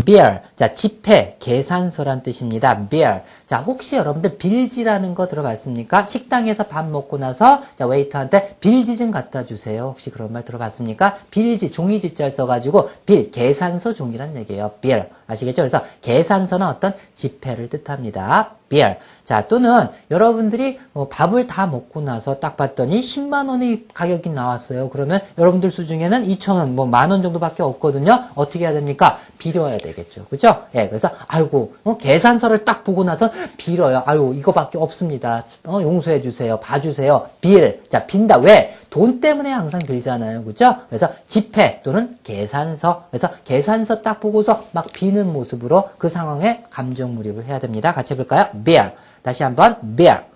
bill. 자, 지폐, 계산서란 뜻입니다. bill. 자, 혹시 여러분들 빌지라는 거 들어봤습니까? 식당에서 밥 먹고 나서 자, 웨이터한테 빌지 좀 갖다 주세요. 혹시 그런 말 들어봤습니까? 빌지, 종이지자를 써가지고 빌, 계산서 종이란 얘기예요. bill. 아시겠죠? 그래서 계산서는 어떤 지폐를 뜻합니다. Bill. 자, 또는 여러분들이 어, 밥을 다 먹고 나서 딱 봤더니 10만 원의 가격이 나왔어요. 그러면 여러분들 수중에는 2천 원, 뭐 만 원 정도밖에 없거든요. 어떻게 해야 됩니까? 빌어야 되겠죠. 그죠? 예, 그래서 아이고, 어, 계산서를 딱 보고 나서 빌어요. 아유, 이거밖에 없습니다. 어, 용서해 주세요. 봐주세요. 빌. 자, 빈다. 왜? 돈 때문에 항상 빌잖아요. 그죠? 그래서 지폐 또는 계산서. 그래서 계산서 딱 보고서 막 비는 모습으로 그 상황에 감정 몰입을 해야 됩니다. 같이 해볼까요? bear. 다시 한번 bear.